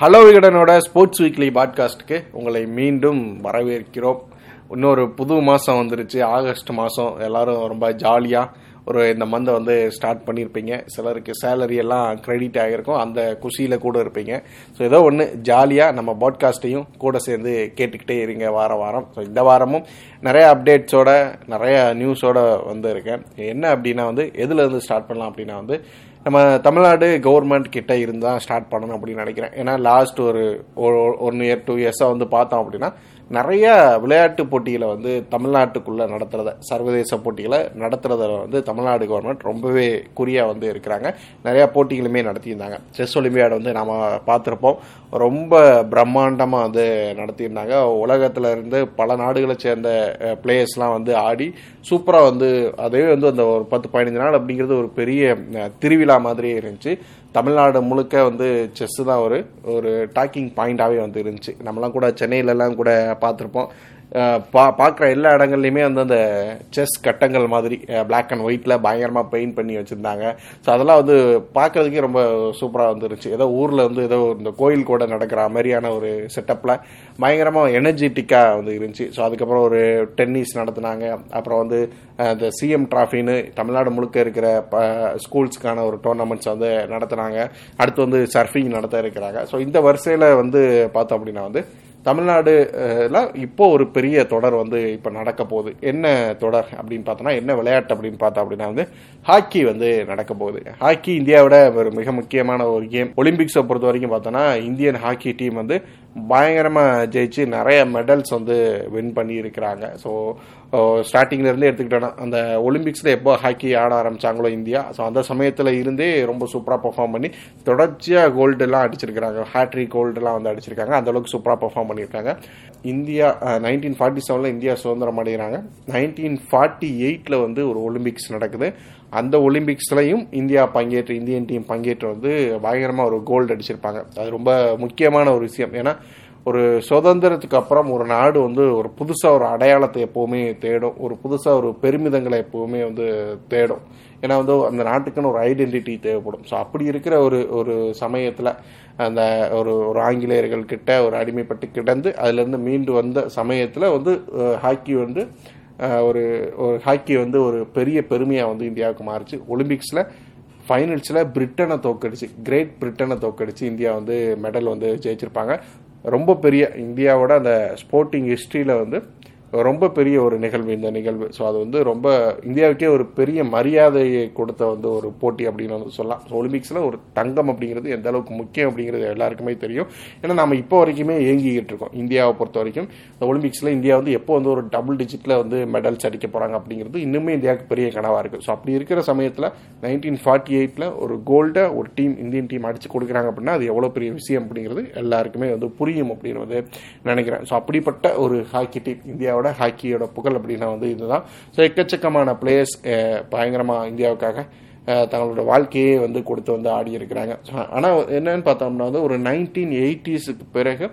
Hello விகடனோட sports weekly பாட்காஸ்ட்டுக்கு உங்களை மீண்டும் வரவேற்கிறோம். இன்னொரு புது மாதம் வந்துருச்சு. ஆகஸ்ட் மாதம் எல்லாரும் ரொம்ப ஜாலியாக ஒரு இந்த மந்தை வந்து ஸ்டார்ட் பண்ணியிருப்பீங்க சிலருக்கு சேலரி எல்லாம் க்ரெடிட் ஆகியிருக்கும் அந்த குஷியில் கூட இருப்பீங்க. ஸோ ஏதோ ஒன்று ஜாலியாக நம்ம பாட்காஸ்ட்டையும் கூட சேர்ந்து கேட்டுக்கிட்டே இருங்க வார வாரம். ஸோ இந்த வாரமும் நிறைய அப்டேட்ஸோட நிறைய நியூஸோட வந்து இருக்கேன். என்ன அப்படின்னா வந்து எதுலேருந்து ஸ்டார்ட் பண்ணலாம் அப்படின்னா வந்து நம்ம தமிழ்நாடு கவர்மெண்ட் கிட்ட இருந்து தான் ஸ்டார்ட் பண்ணணும் அப்படின்னு நினைக்கிறேன். ஏன்னா லாஸ்ட் ஒரு ஒன் இயர் டூ இயர்ஸாக வந்து பார்த்தோம் அப்படின்னா நிறைய விளையாட்டு போட்டிகளை வந்து தமிழ்நாட்டுக்குள்ளே நடத்துகிறத சர்வதேச போட்டிகளை நடத்துறதுல வந்து தமிழ்நாடு கவர்மெண்ட் ரொம்பவே குறியாக வந்து இருக்கிறாங்க. நிறையா போட்டிகளுமே நடத்தியிருந்தாங்க. செஸ் ஒலிம்பியாடு வந்து நாம் பார்த்துருப்போம். ரொம்ப பிரம்மாண்டமாக வந்து நடத்தியிருந்தாங்க. உலகத்துல இருந்து பல நாடுகளை சேர்ந்த பிளேயர்ஸ்லாம் வந்து ஆடி சூப்பராக வந்து அதே வந்து அந்த ஒரு பத்து பதினஞ்சு நாள் அப்படிங்கிறது ஒரு பெரிய திருவிழா மாதிரியே இருந்துச்சு. தமிழ்நாடு முழுக்க வந்து செஸ் தான் ஒரு ஒரு டாக்கிங் பாயிண்டாகவே வந்து இருந்துச்சு. நம்மலாம் கூட சென்னையிலலாம் கூட பார்த்துருப்போம். பா பார்க்குற எல்லா இடங்கள்லையுமே வந்து அந்த செஸ் கட்டங்கள் மாதிரி பிளாக் அண்ட் ஒயிட்டில் பயங்கரமாக பெயிண்ட் பண்ணி வச்சுருந்தாங்க. ஸோ அதெல்லாம் வந்து பார்க்கறதுக்கே ரொம்ப சூப்பராக வந்துருச்சு. ஏதோ ஊரில் வந்து ஏதோ இந்த கோயில் கூட நடக்கிற மாதிரியான ஒரு செட்டப்பில் பயங்கரமாக எனர்ஜெட்டிக்காக வந்து இருந்துச்சு. ஸோ அதுக்கப்புறம் ஒரு டென்னிஸ் நடத்துனாங்க. அப்புறம் வந்து இந்த சிஎம் ட்ராஃபின்னு தமிழ்நாடு முழுக்க இருக்கிற ப ஸ்கூல்ஸ்க்கான ஒரு டோர்னமெண்ட்ஸ் வந்து நடத்துனாங்க. அடுத்து வந்து சர்ஃபிங் நடத்த இருக்கிறாங்க. ஸோ இந்த வரிசையில் வந்து பார்த்தோம் அப்படின்னா வந்து தமிழ்நாடுல இப்போ ஒரு பெரிய தொடர் வந்து இப்போ நடக்க போகுது. என்ன தொடர் அப்படின்னு பார்த்தோம்னா என்ன விளையாட்டு அப்படின்னு பார்த்தோம் அப்படின்னா வந்து ஹாக்கி வந்து நடக்க போகுது. ஹாக்கி இந்தியாவோட ஒரு மிக முக்கியமான ஒரு கேம். ஒலிம்பிக்ஸை பொறுத்த வரைக்கும் பார்த்தோம்னா இந்தியன் ஹாக்கி டீம் வந்து பயங்கரமாக ஜெயிச்சு நிறைய மெடல்ஸ் வந்து வின் பண்ணியிருக்கிறாங்க. ஸோ ஸ்டார்டிங்லேருந்தே எடுத்துக்கிட்டோன்னா அந்த ஒலிம்பிக்ஸில் எப்போ ஹாக்கி ஆட ஆரம்பிச்சாங்களோ இந்தியா. ஸோ அந்த சமயத்தில் இருந்தே ரொம்ப சூப்பராக பெர்ஃபார்ம் பண்ணி தொடர்ச்சியாக கோல்டெல்லாம் அடிச்சிருக்கிறாங்க. ஹேட்ரி கோல்டெல்லாம் வந்து அடிச்சிருக்காங்க. அந்தளவுக்கு சூப்பராக பர்ஃபார்ம் பெர்ஃபார்ம் பண்ணியிருக்காங்க. இந்தியா நைன்டீன் ஃபார்ட்டி செவனில் இந்தியா சுதந்திரம் அடைகிறாங்க நைன்டீன் ஃபார்ட்டி எயிட்டில் வந்து ஒரு ஒலிம்பிக்ஸ் நடக்குது. அந்த ஒலிம்பிக்ஸ்லையும் இந்தியா பங்கேற்று இந்தியன் டீம் பங்கேற்று வந்து பயங்கரமாக ஒரு கோல்டு அடிச்சிருப்பாங்க. அது ரொம்ப முக்கியமான ஒரு விஷயம். ஏன்னா ஒரு சுதந்திரத்துக்கு அப்புறம் ஒரு நாடு வந்து ஒரு புதுசாக ஒரு அடையாளத்தை எப்போவுமே தேடும். ஒரு புதுசாக ஒரு பெருமிதங்களை எப்போவுமே வந்து தேடும். ஏன்னா வந்து அந்த நாட்டுக்குன்னு ஒரு ஐடென்டிட்டி தேவைப்படும். ஸோ அப்படி இருக்கிற ஒரு ஒரு சமயத்தில் அந்த ஒரு ஒரு ஆங்கிலேயர்கள் கிட்ட ஒரு அடிமைப்பட்டு கிடந்து அதுலேருந்து மீண்டு வந்த சமயத்தில் வந்து ஹாக்கி வந்து ஒரு ஒரு ஹாக்கி வந்து ஒரு பெரிய பெருமையாக வந்து இந்தியாவுக்கு மாறுச்சு. ஒலிம்பிக்ஸில் ஃபைனல்ஸில் பிரிட்டனை தோக்கடிச்சு கிரேட் பிரிட்டனை தோக்கடிச்சு இந்தியா வந்து மெடல் வந்து ஜெயிச்சிருப்பாங்க. ரொம்ப பெரிய இந்தியாவோட அந்த ஸ்போர்ட்டிங் ஹிஸ்ட்ரியில் வந்து ரொம்ப பெரிய ஒரு நிகழ்வு இந்த நிகழ்வு. ஸோ அது வந்து ரொம்ப இந்தியாவுக்கே ஒரு பெரிய மரியாதையை கொடுத்த வந்து ஒரு போட்டி அப்படின்னு வந்து சொல்லலாம். ஸோ ஒலிம்பிக்ஸில் ஒரு தங்கம் அப்படிங்கிறது எந்த அளவுக்கு முக்கியம் அப்படிங்கிறது எல்லாருக்குமே தெரியும். ஏன்னா நம்ம இப்போ வரைக்குமே இயங்கிக்கிட்டு இருக்கோம். இந்தியாவை பொறுத்த வரைக்கும். இந்த ஒலிம்பிக்ஸில் இந்தியா வந்து எப்போ வந்து ஒரு டபுள் டிஜிட்டில் வந்து மெடல்ஸ் அடிக்க போகிறாங்க அப்படிங்கிறது இன்னுமே இந்தியாவுக்கு பெரிய கனவாக இருக்குது ஸோ அப்படி இருக்கிற சமயத்தில் நைன்டீன் ஃபார்ட்டி எயிட்டில் ஒரு கோல்டை ஒரு டீம் இந்தியன் டீம் அடிச்சு கொடுக்குறாங்க அப்படின்னா அது எவ்வளோ பெரிய விஷயம் அப்படிங்கிறது எல்லாருக்குமே வந்து புரியும் அப்படின்னு வந்து நினைக்கிறேன். ஸோ அப்படிப்பட்ட ஒரு ஹாக்கி டீம் இந்தியாவோட ஹாக்கியோட புகழ் அப்படின்னா வந்து இதுதான். ஸோ எக்கச்சக்கமான பிளேயர்ஸ் பயங்கரமாக இந்தியாவுக்காக தங்களோட வாழ்க்கையே வந்து கொடுத்து வந்து ஆடி இருக்கிறாங்க. ஆனால் என்னன்னு பார்த்தோம்னா வந்து ஒரு நைன்டீன் எயிட்டிஸுக்கு பிறகு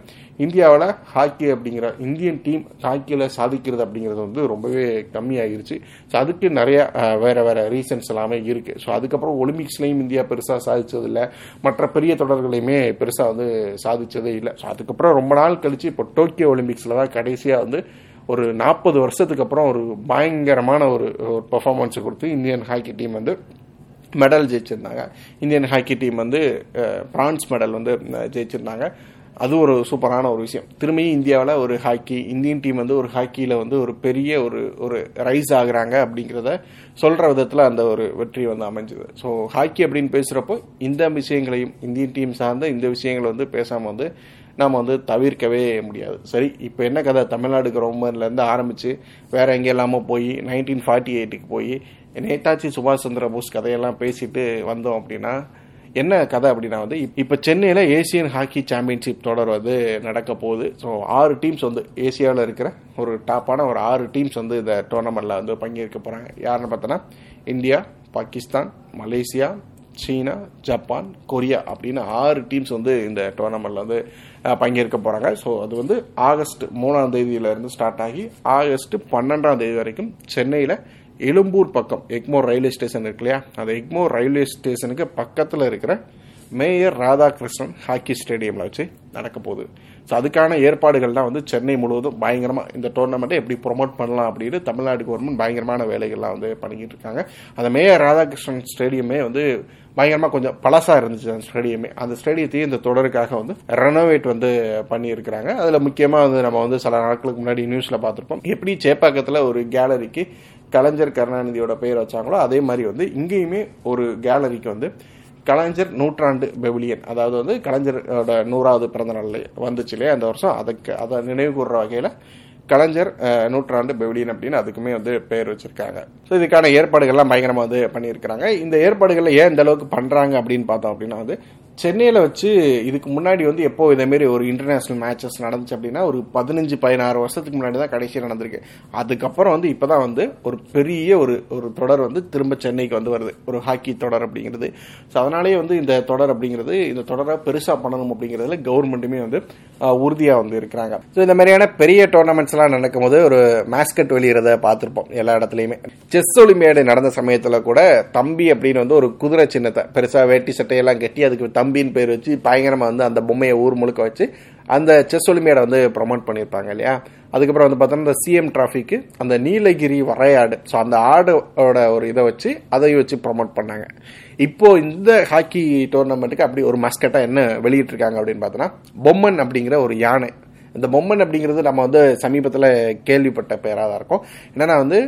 இந்தியாவில் ஹாக்கி அப்படிங்கிற இந்தியன் டீம் ஹாக்கியில் சாதிக்கிறது அப்படிங்கிறது வந்து ரொம்பவே கம்மியாகிருச்சு ஸோ அதுக்கு நிறையா வேறு வேறு ரீசன்ஸ் எல்லாமே இருக்குது ஸோ அதுக்கப்புறம் ஒலிம்பிக்ஸ்லேயும் இந்தியா பெருசாக சாதித்ததில்லை மற்ற பெரிய தொடர்களையுமே பெருசாக வந்து சாதிச்சதே இல்லை. ஸோ அதுக்கப்புறம் ரொம்ப நாள் கழிச்சு இப்போ டோக்கியோ ஒலிம்பிக்ஸில் தான் கடைசியாக வந்து ஒரு நாற்பது வருஷத்துக்கு அப்புறம் ஒரு பயங்கரமான ஒரு ஒரு பெர்ஃபார்மன்ஸை கொடுத்து இந்தியன் ஹாக்கி டீம் வந்து மெடல் ஜெயிச்சிருந்தாங்க. இந்தியன் ஹாக்கி டீம் வந்து பிரான்ஸ் மெடல் வந்து ஜெயிச்சிருந்தாங்க. அது ஒரு சூப்பரான ஒரு விஷயம். திரும்பியும் இந்தியாவில் ஒரு ஹாக்கி இந்தியன் டீம் வந்து ஒரு ஹாக்கியில் வந்து ஒரு பெரிய ஒரு ஒரு ரைஸ் ஆகுறாங்க அப்படிங்கிறத சொல்கிற விதத்தில் அந்த ஒரு வெற்றி வந்து அமைஞ்சது. ஸோ ஹாக்கி அப்படின்னு பேசுகிறப்போ இந்த விஷயங்களையும் இந்தியன் டீம் சார்ந்த இந்த விஷயங்களை வந்து பேசாமல் வந்து நாம் வந்து தவிர்க்கவே முடியாது. சரி இப்போ என்ன கதை? தமிழ்நாடு கவர்மெண்ட்லேருந்து ஆரம்பித்து வேறு எங்கேயெல்லாமோ இல்லாமல் போய் நைன்டீன் ஃபார்ட்டி எயிட்டுக்கு போய் நேதாஜி சுபாஷ் சந்திர போஸ் கதையெல்லாம் பேசிட்டு வந்தோம் அப்படின்னா என்ன கதை அப்படின்னா வந்து இப்போ சென்னையில் ஏசியன் ஹாக்கி சாம்பியன்ஷிப் தொடர் வந்து நடக்க போகுது. ஸோ ஆறு டீம்ஸ் வந்து ஏசியாவில் இருக்கிற ஒரு டாப்பான ஒரு ஆறு டீம்ஸ் வந்து இந்த டோர்னமெண்ட்டில் வந்து பங்கேற்க போகிறாங்க யாருன்னு பார்த்தோன்னா India Pakistan Malaysia China Japan Korea அப்படின்னு ஆறு டீம்ஸ் வந்து இந்த டோர்னமெண்ட்ல வந்து பங்கேற்க போறாங்க. ஸோ அது வந்து ஆகஸ்ட் மூணாம் தேதியில இருந்து ஸ்டார்ட் ஆகி ஆகஸ்ட் பன்னெண்டாம் தேதி வரைக்கும் சென்னையில எழும்பூர் பக்கம் எக்மோர் ரயில்வே ஸ்டேஷன் இருக்கு இல்லையா? அந்த எக்மோர் ரயில்வே ஸ்டேஷனுக்கு பக்கத்தில் இருக்கிற மேயர் ராதாகிருஷ்ணன் ஹாக்கி ஸ்டேடியமில் வச்சு நடக்க போகுது. ஸோ அதுக்கான ஏற்பாடுகள்லாம் வந்து சென்னை முழுவதும் பயங்கரமாக இந்த டோர்னமெண்ட்டை எப்படி ப்ரொமோட் பண்ணலாம் அப்படின்னு தமிழ்நாடு கவர்மெண்ட் பயங்கரமான வேலைகள்லாம் வந்து பண்ணிக்கிட்டு இருக்காங்க. அந்த மேயர் ராதாகிருஷ்ணன் ஸ்டேடியமே வந்து பயங்கரமாக கொஞ்சம் பழசாக இருந்துச்சு அந்த ஸ்டேடியமே. அந்த ஸ்டேடியத்தையும் இந்த தொடருக்காக வந்து ரெனோவேட் வந்து பண்ணியிருக்கிறாங்க. அதில் முக்கியமாக வந்து நம்ம வந்து சில நாட்களுக்கு முன்னாடி நியூஸில் பார்த்துருப்போம். எப்படி சேப்பாக்கத்தில் ஒரு கேலரிக்கு கலைஞர் கருணாநிதியோட பெயர் வச்சாங்களோ அதே மாதிரி வந்து இங்கேயுமே ஒரு கேலரிக்கு வந்து கலைஞர் நூற்றாண்டு பெவிலியன். அதாவது வந்து கலைஞரோட நூறாவது பிறந்த நாள் வந்துச்சு இல்லையா அந்த வருஷம். அதுக்கு அதை நினைவு கூறுற வகையில் கலைஞர் நூற்றாண்டு பெவிலியன் அப்படின்னு அதுக்குமே வந்து பேர் வச்சிருக்காங்க. ஸோ இதுக்கான ஏற்பாடுகள்லாம் பயங்கரமாக வந்து பண்ணியிருக்கிறாங்க. இந்த ஏற்பாடுகளை ஏன் இந்த அளவுக்கு பண்ணுறாங்க அப்படின்னு பார்த்தோம் அப்படின்னா வந்து சென்னையில் வச்சு இதுக்கு முன்னாடி வந்து எப்போ இதேமாரி ஒரு இன்டர்நேஷ்னல் மேட்சஸ் நடந்துச்சு அப்படின்னா ஒரு பதினஞ்சு பதினாறு வருஷத்துக்கு முன்னாடி தான் கடைசியாக நடந்திருக்கு. அதுக்கப்புறம் வந்து இப்போ தான் வந்து ஒரு பெரிய ஒரு ஒரு தொடர் வந்து திரும்ப சென்னைக்கு வந்து வருது. ஒரு ஹாக்கி தொடர் அப்படிங்கிறது. ஸோ அதனாலேயே வந்து இந்த தொடர் அப்படிங்கிறது இந்த தொடரை பெருசாக பண்ணணும் அப்படிங்கிறதுல கவர்மெண்ட்டுமே வந்து உறுதியாக வந்து இருக்கிறாங்க. ஸோ இந்த மாதிரியான பெரிய டோர்னமெண்ட்ஸ்லாம் நடக்கும்போது ஒரு மேஸ்கட் வெளியிறத பார்த்துருப்போம் எல்லா இடத்துலையுமே. செஸ் ஒலிம்பியாடு நடந்த சமயத்தில் கூட தம்பி அப்படின்னு வந்து ஒரு குதிரை சின்னத்தை பெருசாக வேட்டி சட்டையெல்லாம் கட்டி அதுக்கு தம்பின்னு பேர் வச்சு பயங்கரமாக வந்து அந்த பொம்மையை ஊர் முழுக்க வச்சு அந்த செஸ் ஒலிம்பியாடை வந்து ப்ரொமோட் பண்ணியிருப்பாங்க இல்லையா? அதுக்கப்புறம் வந்து பார்த்தோம்னா இந்த சிஎம் டிராஃபிக்கு அந்த நீலகிரி வரையாடு ஸோ அந்த ஆடோட ஒரு இதை வச்சு அதையும் வச்சு ப்ரொமோட் பண்ணாங்க. இப்போ இந்த ஹாக்கி டோர்னமெண்ட்டுக்கு அப்படி ஒரு மஸ்கட்டாக என்ன வெளியிட்டிருக்காங்க அப்படின்னு பார்த்தோன்னா பொம்மன் அப்படிங்கிற ஒரு யானை. இந்த பொம்மன் அப்படிங்கிறது நம்ம வந்து சமீபத்தில் கேள்விப்பட்ட பேராக தான் இருக்கும். என்னன்னா வந்து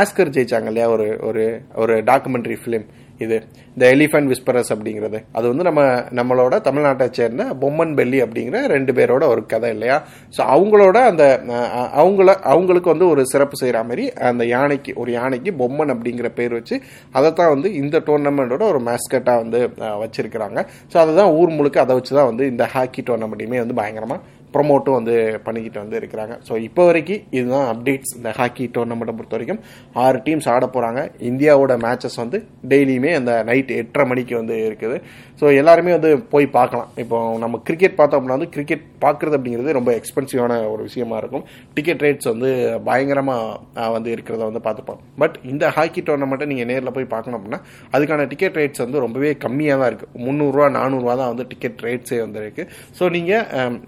ஆஸ்கர் ஜெயிச்சாங்க இல்லையா? ஒரு ஒரு ஒரு டாக்குமெண்ட்ரி ஃபிலிம் இது இந்த எலிஃபண்ட் விஸ்பரஸ் அப்படிங்கிறது. அது வந்து நம்ம நம்மளோட தமிழ்நாட்டை சேர்ந்த பொம்மன் பெல்லி அப்படிங்கிற ரெண்டு பேரோட ஒரு கதை இல்லையா? ஸோ அவங்களோட அந்த அவங்கள அவங்களுக்கு வந்து ஒரு சிறப்பு செய்கிற மாதிரி அந்த யானைக்கு ஒரு யானைக்கு பொம்மன் அப்படிங்கிற பேர் வச்சு அதை தான் வந்து இந்த டோர்னமெண்ட்டோட ஒரு மேஸ்கட்டாக வந்து வச்சிருக்கிறாங்க. ஸோ அதுதான் ஊர் முழுக்க அதை வச்சு தான் வந்து இந்த ஹாக்கி டோர்னமெண்ட்டையுமே வந்து பயங்கரமாக ப்ரொமோட்டும் வந்து பண்ணிக்கிட்டு வந்து இருக்கிறாங்க. ஸோ இப்போ வரைக்கும் இதுதான் அப்டேட்ஸ் இந்த ஹாக்கி டோர்னமெண்ட்டை பொறுத்த வரைக்கும் ஆறு டீம்ஸ் ஆட போகிறாங்க இந்தியாவோட மேட்சஸ் வந்து டெய்லியுமே அந்த நைட் எட்டரை மணிக்கு வந்து இருக்குது. ஸோ எல்லாருமே வந்து போய் பார்க்கலாம். இப்போ நம்ம கிரிக்கெட் பார்த்தோம் அப்படின்னா வந்து கிரிக்கெட் பார்க்குறது அப்படிங்கிறது ரொம்ப எக்ஸ்பென்சிவான ஒரு விஷயமா இருக்கும். டிக்கெட் ரேட்ஸ் வந்து பயங்கரமாக வந்து இருக்கிறத வந்து பார்த்துப்போம். பட் இந்த ஹாக்கி டோர்னமெண்ட்டை நீங்கள் நேரில் போய் பார்க்கணும் அப்படின்னா அதுக்கான டிக்கெட் ரேட்ஸ் வந்து ரொம்பவே கம்மியாக தான் இருக்குது முந்நூறுரூவா நானூறுரூவா தான் வந்து டிக்கெட் ரேட்ஸே வந்து இருக்குது ஸோ நீங்கள்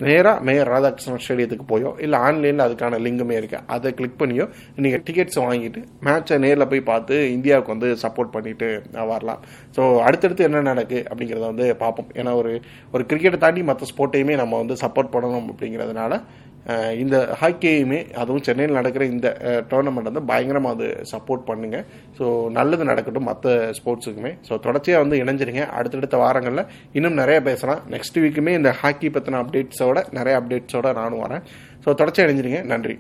நேராக மேயர் ராதாகிருஷ்ணன் ஸ்டேடியத்துக்கு போயோ இல்லை ஆன்லைனில் அதுக்கான லிங்குமே இருக்குது அதை கிளிக் பண்ணியோ நீங்கள் டிக்கெட்ஸ் வாங்கிட்டு மேட்சை நேரில் போய் பார்த்து இந்தியாவுக்கு வந்து சப்போர்ட் பண்ணிட்டு வரலாம். ஸோ அடுத்தடுத்து என்ன நடக்குது அப்படிங்கிறத வந்து பார்ப்போம். ஏன்னா ஒரு ஒரு கிரிக்கெட்டை தாண்டி மற்ற ஸ்போர்ட்டையுமே நம்ம வந்து சப்போர்ட் பண்ணணும் அப்படிங்கிறதுனால இந்த ஹாக்கியுமே அதுவும் சென்னையில் நடக்கிற இந்த டோர்னமெண்ட் வந்து பயங்கரமாக அது சப்போர்ட் பண்ணுங்க. ஸோ நல்லது நடக்கட்டும் மற்ற ஸ்போர்ட்ஸுக்குமே ஸோ தொடர்ச்சியாக வந்து இணைஞ்சிருங்க. அடுத்தடுத்த வாரங்களில் இன்னும் நிறைய பேசலாம். நெக்ஸ்ட் வீக்குமே இந்த ஹாக்கி பற்றின அப்டேட்ஸோட நிறைய அப்டேட்ஸோட நானும் வரேன். ஸோ தொடர்ச்சியாக இணைஞ்சிருங்க. நன்றி.